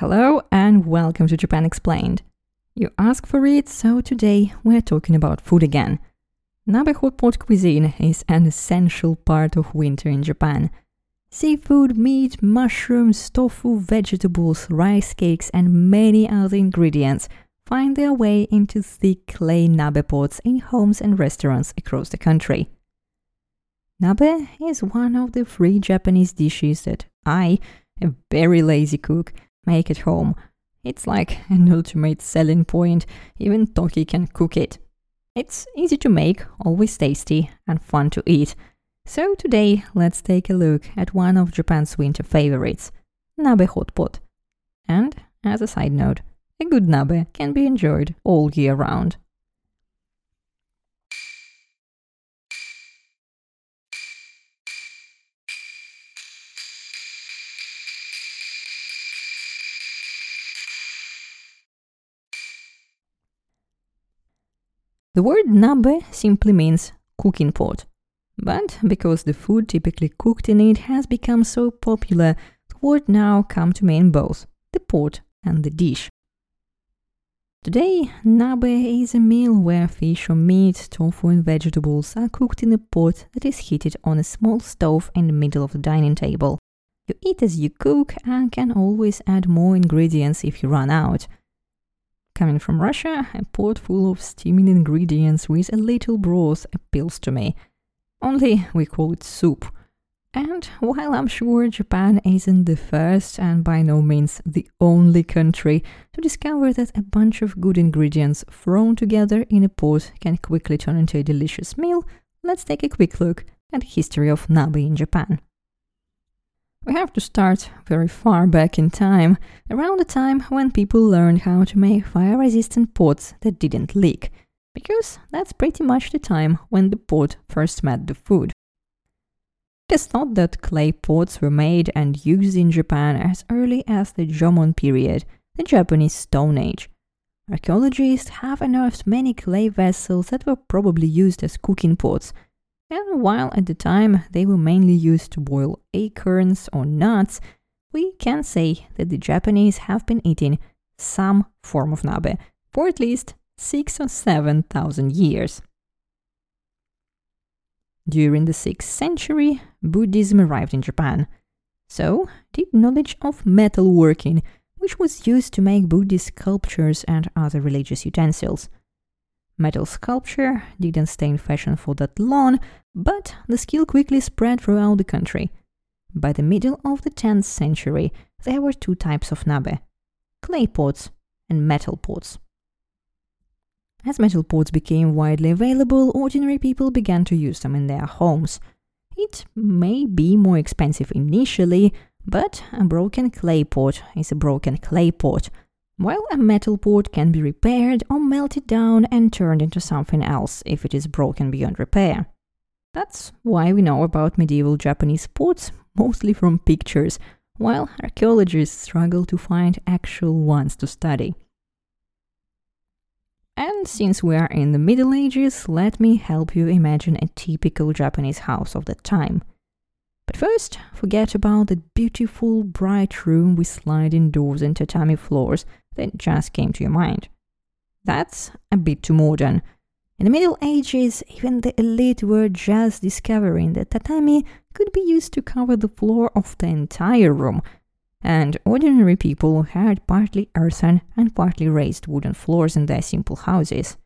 Hello and welcome to Japan Explained. You ask for it, so today we're talking about food again. Nabe hot pot cuisine is an essential part of winter in Japan. Seafood, meat, mushrooms, tofu, vegetables, rice cakes, and many other ingredients find their way into thick clay nabe pots in homes and restaurants across the country. Nabe is one of the three Japanese dishes that I, a very lazy cook, make at home. It's like an ultimate selling point, even Toki can cook it. It's easy to make, always tasty, and fun to eat. So today, let's take a look at one of Japan's winter favorites, nabe hot pot. And, as a side note, a good nabe can be enjoyed all year round. The word nabe simply means cooking pot. But because the food typically cooked in it has become so popular, the word now come to mean both the pot and the dish. Today, nabe is a meal where fish or meat, tofu and vegetables are cooked in a pot that is heated on a small stove in the middle of the dining table. You eat as you cook and can always add more ingredients if you run out. Coming from Russia, a pot full of steaming ingredients with a little broth appeals to me. Only we call it soup. And while I'm sure Japan isn't the first and by no means the only country to discover that a bunch of good ingredients thrown together in a pot can quickly turn into a delicious meal, let's take a quick look at the history of nabe in Japan. We have to start very far back in time, around the time when people learned how to make fire resistant pots that didn't leak, because that's pretty much the time when the pot first met the food. It is thought that clay pots were made and used in Japan as early as the Jomon period, the Japanese Stone Age. Archaeologists have unearthed many clay vessels that were probably used as cooking pots and while at the time they were mainly used to boil acorns or nuts, we can say that the Japanese have been eating some form of nabe for at least six or seven thousand years. During the 6th century, Buddhism arrived in Japan. So did knowledge of metalworking, which was used to make Buddhist sculptures and other religious utensils. Metal sculpture didn't stay in fashion for that long, but the skill quickly spread throughout the country. By the middle of the 10th century, there were two types of nabe clay pots and metal pots. As metal pots became widely available, ordinary people began to use them in their homes. It may be more expensive initially, but a broken clay pot is a broken clay pot, while a metal pot can be repaired or melted down and turned into something else if it is broken beyond repair. That's why we know about medieval Japanese pots mostly from pictures, while archaeologists struggle to find actual ones to study. And since we are in the Middle Ages, let me help you imagine a typical Japanese house of that time. But first, forget about the beautiful, bright room with sliding doors and tatami floors that just came to your mind. That's a bit too modern. In the Middle Ages, even the elite were just discovering that tatami could be used to cover the floor of the entire room, and ordinary people had partly earthen and partly raised wooden floors in their simple houses.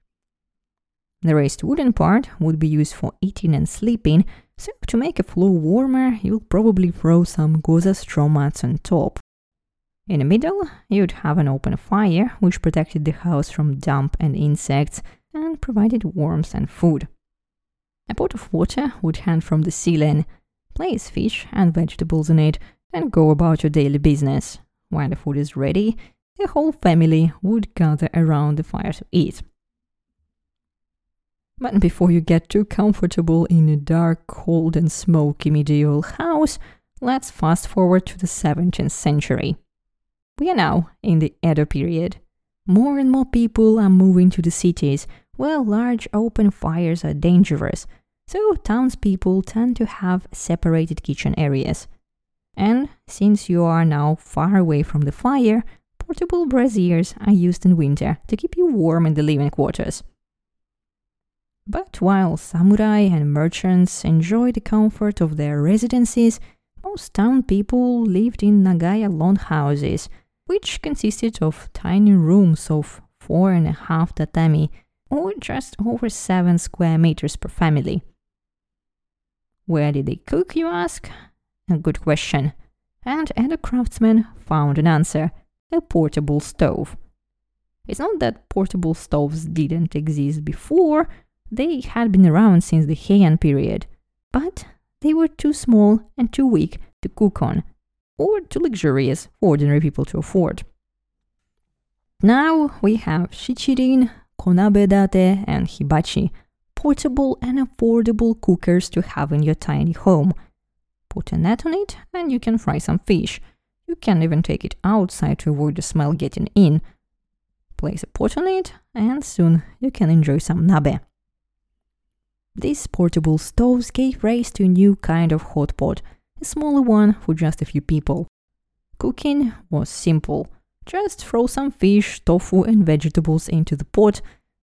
The raised wooden part would be used for eating and sleeping, so to make a floor warmer, you'll probably throw some goza straw mats on top. In the middle, you'd have an open fire, which protected the house from damp and insects and provided warmth and food. A pot of water would hang from the ceiling, place fish and vegetables in it, and go about your daily business. When the food is ready, the whole family would gather around the fire to eat. But before you get too comfortable in a dark, cold, and smoky medieval house, let's fast forward to the 17th century. We are now in the Edo period. More and more people are moving to the cities where large open fires are dangerous, so townspeople tend to have separated kitchen areas. And since you are now far away from the fire, portable braziers are used in winter to keep you warm in the living quarters. But while samurai and merchants enjoyed the comfort of their residences, most town people lived in Nagaya long houses, which consisted of tiny rooms of four and a half tatami, or just over seven square meters per family. Where did they cook, you ask? A good question. And Edo craftsman found an answer a portable stove. It's not that portable stoves didn't exist before, they had been around since the Heian period, but they were too small and too weak to cook on, or too luxurious for ordinary people to afford. Now we have shichirin, konabe date, and hibachi, portable and affordable cookers to have in your tiny home. Put a net on it and you can fry some fish. You can even take it outside to avoid the smell getting in. Place a pot on it and soon you can enjoy some nabe. These portable stoves gave rise to a new kind of hot pot, a smaller one for just a few people. Cooking was simple. Just throw some fish, tofu, and vegetables into the pot,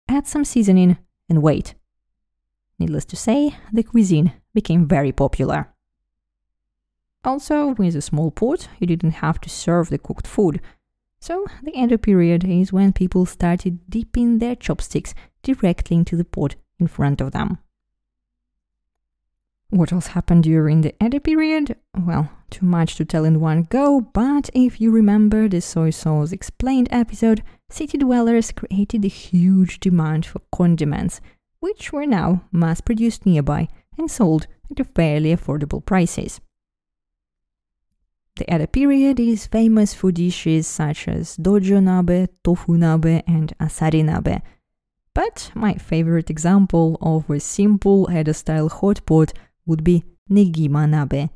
add some seasoning, and wait. Needless to say, the cuisine became very popular. Also, with a small pot, you didn't have to serve the cooked food. So, the Edo period is when people started dipping their chopsticks directly into the pot in front of them. What else happened during the Edo period? Well, too much to tell in one go, but if you remember the Soy Sauce Explained episode, city dwellers created a huge demand for condiments, which were now mass produced nearby and sold at fairly affordable prices. The Edo period is famous for dishes such as dojo nabe, tofu nabe, and asari nabe. But my favorite example of a simple Edo style hot pot would be negima nabe.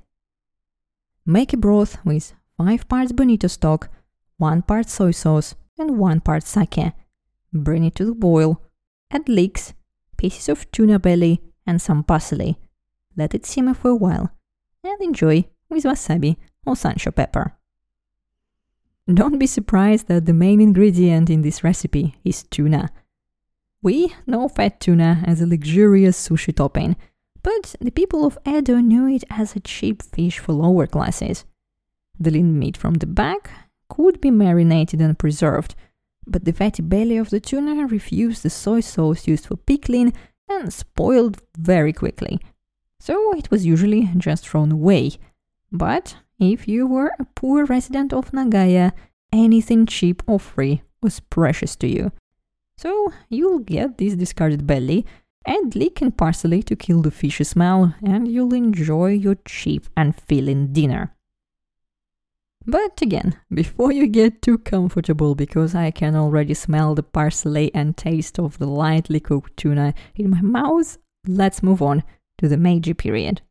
Make a broth with 5 parts bonito stock, 1 part soy sauce, and 1 part sake. Bring it to the boil, add leeks, pieces of tuna belly, and some parsley. Let it simmer for a while, and enjoy with wasabi or sansho pepper. Don't be surprised that the main ingredient in this recipe is tuna. We know fat tuna as a luxurious sushi topping, but the people of Edo knew it as a cheap fish for lower classes. The lean meat from the back could be marinated and preserved, but the fatty belly of the tuna refused the soy sauce used for pickling and spoiled very quickly. So it was usually just thrown away. But if you were a poor resident of Nagaya, anything cheap or free was precious to you. So you'll get this discarded belly Add leek parsley to kill the fishy smell, and you'll enjoy your cheap and filling dinner. But again, before you get too comfortable, because I can already smell the parsley and taste of the lightly cooked tuna in my mouth, let's move on to the Meiji period.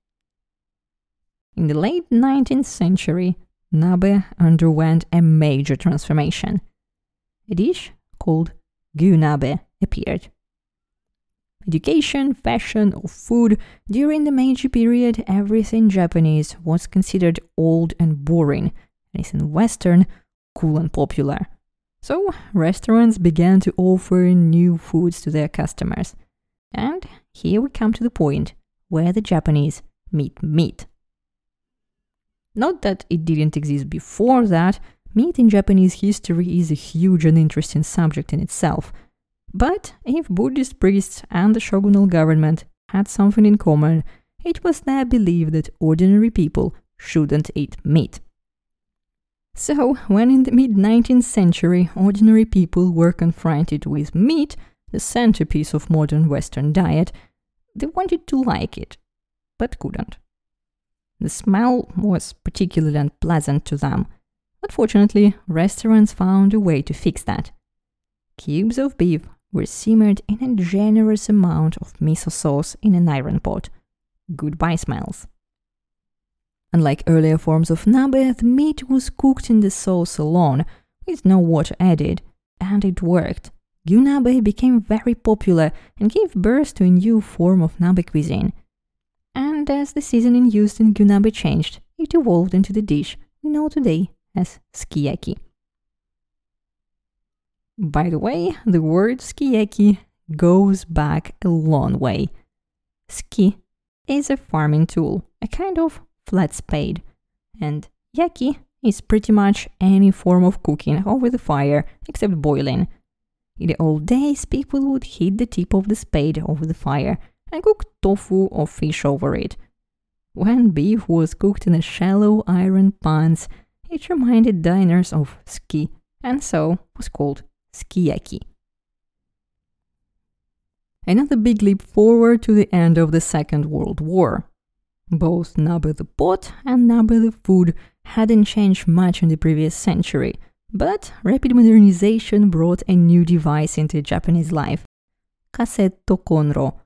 In the late 19th century, nabe underwent a major transformation. A dish called gyunabe appeared education, fashion, or food, during the Meiji period, everything Japanese was considered old and boring, anything Western, cool and popular. So, restaurants began to offer new foods to their customers. And here we come to the point where the Japanese meet meat. Not that it didn't exist before that, meat in Japanese history is a huge and interesting subject in itself. But if Buddhist priests and the shogunal government had something in common, it was their belief that ordinary people shouldn't eat meat. So, when in the mid 19th century ordinary people were confronted with meat, the centerpiece of modern Western diet, they wanted to like it, but couldn't. The smell was particularly unpleasant to them. but fortunately, restaurants found a way to fix that. Cubes of beef were simmered in a generous amount of miso sauce in an iron pot. Goodbye smells. Unlike earlier forms of nabe, the meat was cooked in the sauce alone, with no water added, and it worked. Gyunabe became very popular and gave birth to a new form of nabe cuisine. And as the seasoning used in gyunabe changed, it evolved into the dish we know today as sukiyaki. By the way, the word sukiyaki goes back a long way. Suki is a farming tool, a kind of flat spade, and yaki is pretty much any form of cooking over the fire except boiling. In the old days, people would heat the tip of the spade over the fire and cook tofu or fish over it. When beef was cooked in shallow iron pans, it reminded diners of suki and so was called sukiyaki. Another big leap forward to the end of the Second World War. Both nabe the pot and nabe the food hadn't changed much in the previous century, but rapid modernization brought a new device into Japanese life. Kasetto konro,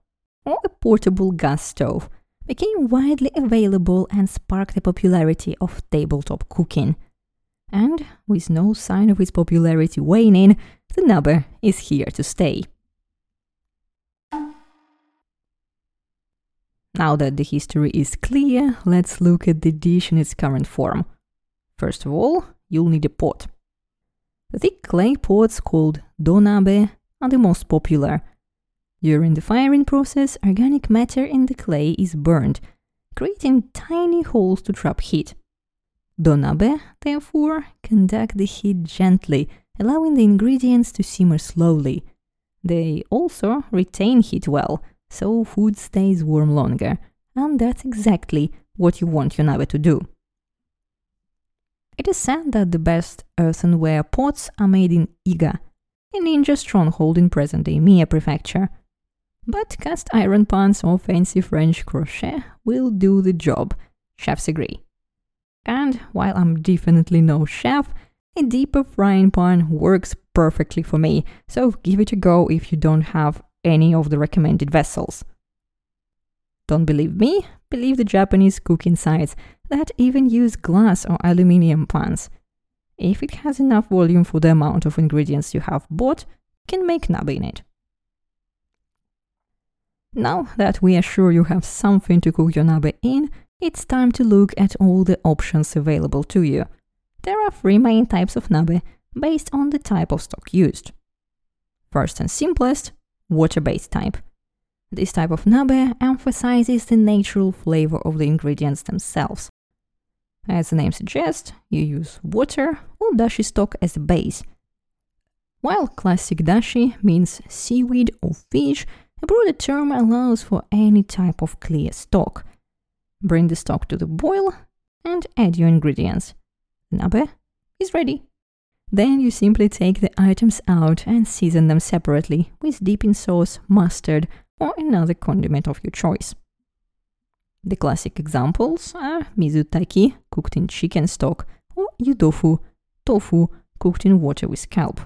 or a portable gas stove, became widely available and sparked the popularity of tabletop cooking. And with no sign of its popularity waning, the nabe is here to stay. Now that the history is clear, let's look at the dish in its current form. First of all, you'll need a pot. The thick clay pots called donabe are the most popular. During the firing process, organic matter in the clay is burned, creating tiny holes to trap heat. Donabe, therefore, conduct the heat gently, allowing the ingredients to simmer slowly. They also retain heat well, so food stays warm longer, and that's exactly what you want your nabe to do. It is said that the best earthenware pots are made in Iga, a ninja stronghold in present-day Mie prefecture. But cast iron pans or fancy French Creuset will do the job, chefs agree. And while I'm definitely no chef, a deeper frying pan works perfectly for me, so give it a go if you don't have any of the recommended vessels. Don't believe me? Believe the Japanese cooking sites that even use glass or aluminium pans. If it has enough volume for the amount of ingredients you have bought, can make nabe in it. Now that we are sure you have something to cook your nabe in, it's time to look at all the options available to you. There are three main types of nabe based on the type of stock used. First and simplest, water-based type. This type of nabe emphasizes the natural flavor of the ingredients themselves. As the name suggests, you use water or dashi stock as a base. While classic dashi means seaweed or fish, a broader term allows for any type of clear stock. Bring the stock to the boil and add your ingredients. Nabe is ready. Then you simply take the items out and season them separately with dipping sauce, mustard, or another condiment of your choice. The classic examples are mizutaki, cooked in chicken stock, or yudofu, tofu, cooked in water with kelp.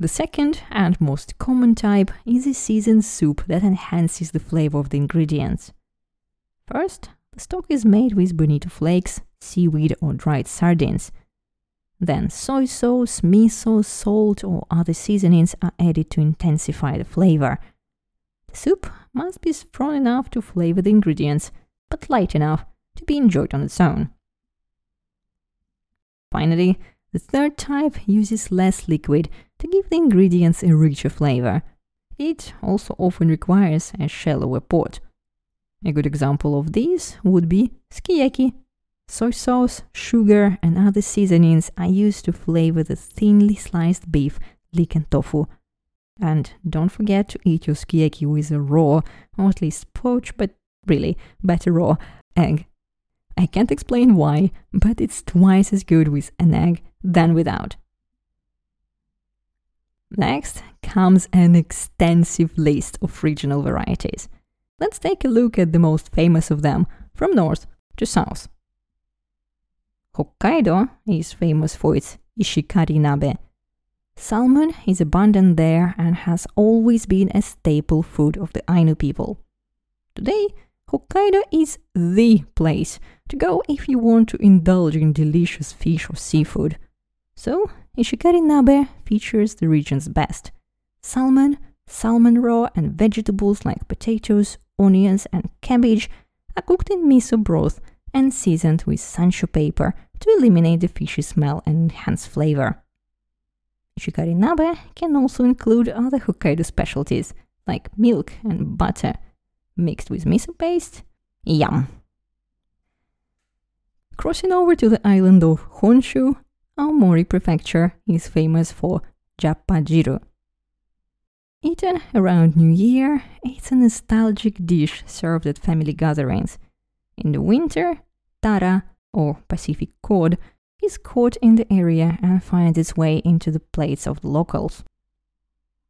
The second and most common type is a seasoned soup that enhances the flavor of the ingredients. First, the stock is made with bonito flakes, seaweed, or dried sardines. Then soy sauce, miso, salt, or other seasonings are added to intensify the flavor. The soup must be strong enough to flavor the ingredients, but light enough to be enjoyed on its own. Finally, the third type uses less liquid to give the ingredients a richer flavor. It also often requires a shallower pot. A good example of this would be sukiyaki. Soy sauce, sugar, and other seasonings are used to flavor the thinly sliced beef, leek, and tofu. And don't forget to eat your sukiyaki with a raw, or at least poached, but really better raw, egg. I can't explain why, but it's twice as good with an egg than without. Next comes an extensive list of regional varieties. Let's take a look at the most famous of them from north to south. Hokkaido is famous for its ishikari nabe. Salmon is abundant there and has always been a staple food of the Ainu people. Today, Hokkaido is the place to go if you want to indulge in delicious fish or seafood. So, Ishikari Nabe features the region's best salmon, salmon roe, and vegetables like potatoes, onions, and cabbage are cooked in miso broth and seasoned with sansho pepper to eliminate the fishy smell and enhance flavor. Ishikari nabe can also include other Hokkaido specialties like milk and butter mixed with miso paste. Yum! Crossing over to the island of Honshu, Aomori Prefecture is famous for Jappajiru. Eaten around New Year, it's a nostalgic dish served at family gatherings. In the winter, tara, or Pacific cod, is caught in the area and finds its way into the plates of the locals.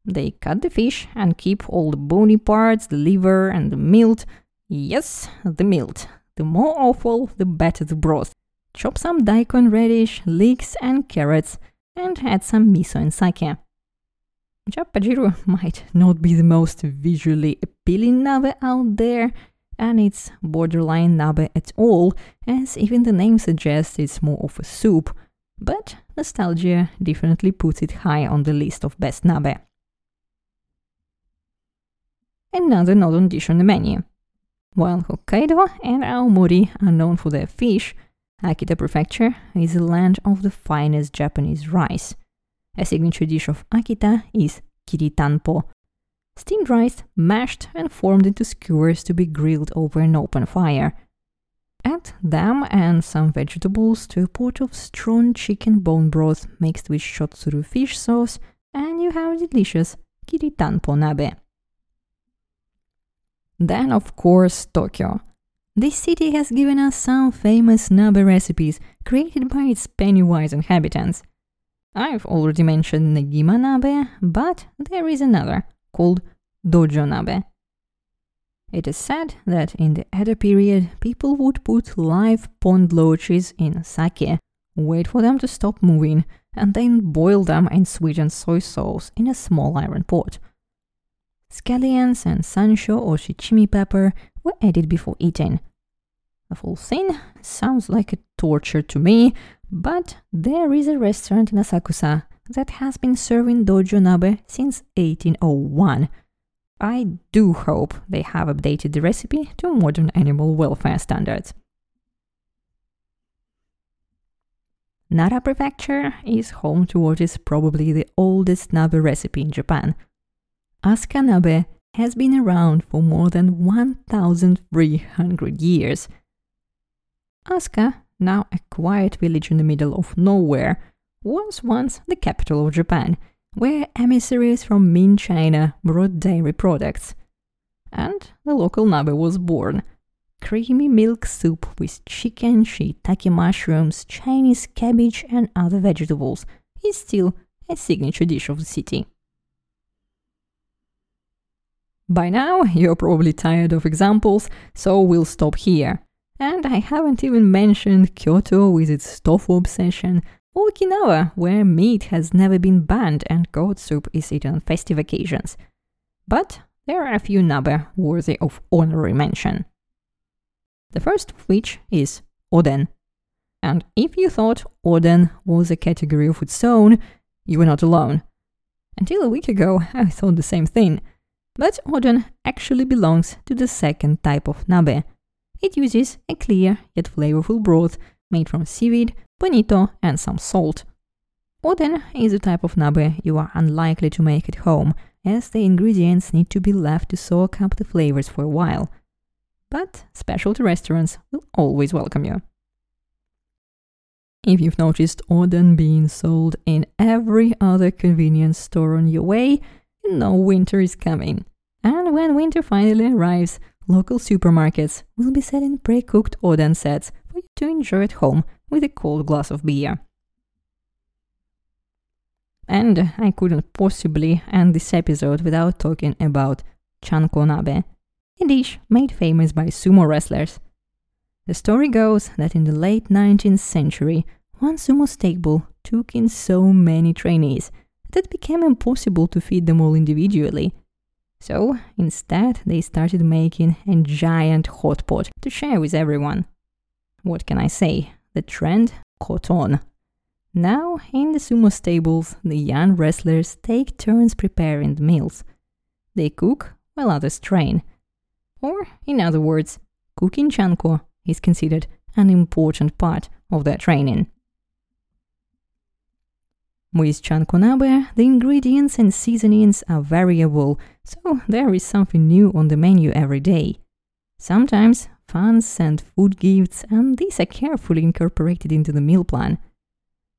They cut the fish and keep all the bony parts, the liver and the milt. Yes, the milt. The more awful, the better the broth. Chop some daikon radish, leeks and carrots, and add some miso and sake. Jappajiru might not be the most visually appealing nabe out there, and it's borderline nabe at all, as even the name suggests it's more of a soup, but nostalgia definitely puts it high on the list of best nabe. Another northern dish on the menu. While Hokkaido and Aomori are known for their fish, Akita Prefecture is a land of the finest Japanese rice. A signature dish of Akita is kiritanpo, steamed rice mashed and formed into skewers to be grilled over an open fire. Add them and some vegetables to a pot of strong chicken bone broth mixed with shottsuru fish sauce, and you have delicious kiritanpo nabe. Then, of course, Tokyo. This city has given us some famous nabe recipes created by its pennywise inhabitants. I've already mentioned Negima nabe, but there is another, called dojo nabe. It is said that in the Edo period, people would put live pond loaches in sake, wait for them to stop moving, and then boil them in sweetened soy sauce in a small iron pot. Scallions and sansho or shichimi pepper were added before eating. The whole thing sounds like a torture to me, but there is a restaurant in Asakusa that has been serving dojo nabe since 1801. I do hope they have updated the recipe to modern animal welfare standards. Nara Prefecture is home to what is probably the oldest nabe recipe in Japan. Asuka nabe has been around for more than 1,300 years. Asuka, now a quiet village in the middle of nowhere, was once the capital of Japan, where emissaries from Ming China brought dairy products. And the local nabe was born. Creamy milk soup with chicken, shiitake mushrooms, Chinese cabbage, and other vegetables is still a signature dish of the city. By now, you're probably tired of examples, so we'll stop here. And I haven't even mentioned Kyoto with its tofu obsession, or Okinawa, where meat has never been banned and goat soup is eaten on festive occasions. But there are a few nabe worthy of honorary mention. The first of which is oden. And if you thought oden was a category of its own, you were not alone. Until a week ago, I thought the same thing. But oden actually belongs to the second type of nabe. It uses a clear yet flavorful broth made from seaweed, bonito, and some salt. Oden is a type of nabe you are unlikely to make at home, as the ingredients need to be left to soak up the flavors for a while. But specialty restaurants will always welcome you. If you've noticed oden being sold in every other convenience store on your way, you know winter is coming. And when winter finally arrives, local supermarkets will be selling pre-cooked oden sets for you to enjoy at home with a cold glass of beer. And I couldn't possibly end this episode without talking about chanko nabe, a dish made famous by sumo wrestlers. The story goes that in the late 19th century, one sumo stable took in so many trainees that it became impossible to feed them all individually. So instead, they started making a giant hot pot to share with everyone. What can I say? The trend caught on. Now, in the sumo stables, the young wrestlers take turns preparing the meals. They cook while others train. Or, in other words, cooking chanko is considered an important part of their training. With chankonabe, the ingredients and seasonings are variable, so there is something new on the menu every day. Sometimes fans send food gifts, and these are carefully incorporated into the meal plan.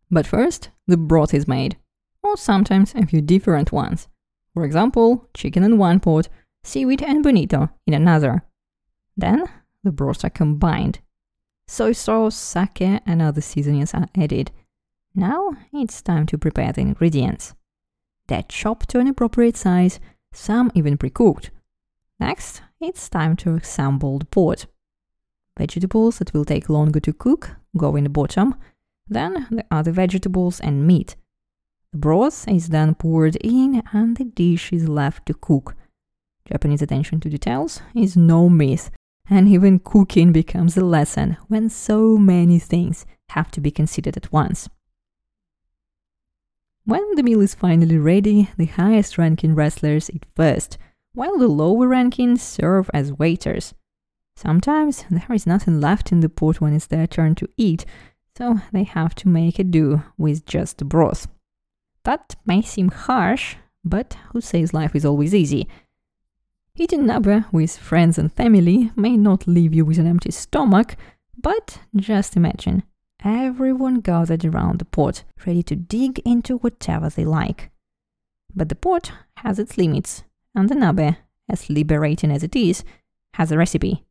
But first, the broth is made, or sometimes a few different ones. For example, chicken in one pot, seaweed and bonito in another. Then the broths are combined. Soy sauce, sake, and other seasonings are added. Now it's time to prepare the ingredients. They're chopped to an appropriate size, some even pre cooked. Next, it's time to assemble the pot. Vegetables that will take longer to cook go in the bottom, then the other vegetables and meat. The broth is then poured in and the dish is left to cook. Japanese attention to details is no myth, and even cooking becomes a lesson when so many things have to be considered at once. When the meal is finally ready, the highest ranking wrestlers eat first, while the lower rankings serve as waiters. Sometimes there is nothing left in the pot when it's their turn to eat, so they have to make a do with just the broth. That may seem harsh, but who says life is always easy? Eating nabe with friends and family may not leave you with an empty stomach, but just imagine everyone gathered around the pot, ready to dig into whatever they like. But the pot has its limits, and the nabe, as liberating as it is, has a recipe.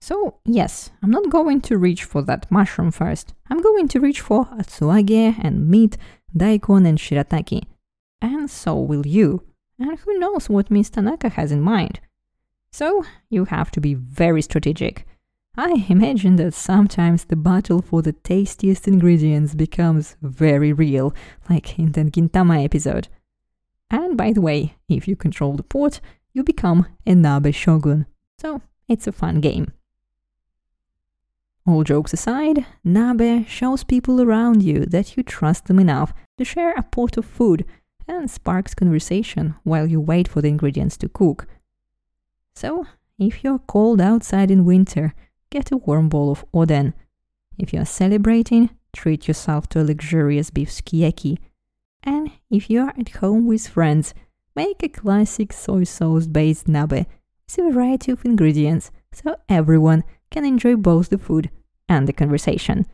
So, yes, I'm not going to reach for that mushroom first. I'm going to reach for atsuage and meat, daikon and shirataki. And so will you. And who knows what Miss Tanaka has in mind. So, you have to be very strategic. I imagine that sometimes the battle for the tastiest ingredients becomes very real, like in the Gintama episode. And by the way, if you control the pot, you become a Nabe Shogun. So, it's a fun game. All jokes aside, Nabe shows people around you that you trust them enough to share a pot of food and sparks conversation while you wait for the ingredients to cook. So, if you're cold outside in winter, get a warm bowl of oden. If you're celebrating, treat yourself to a luxurious beef sukiyaki. And if you're at home with friends, make a classic soy sauce based nabe with a variety of ingredients so everyone can enjoy both the food and the conversation.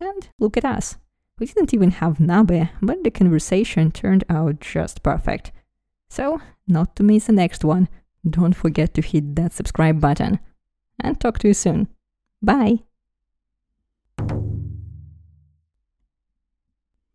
And look at us. We didn't even have nabe, but the conversation turned out just perfect. So, not to miss the next one, don't forget to hit that subscribe button. And talk to you soon. Bye!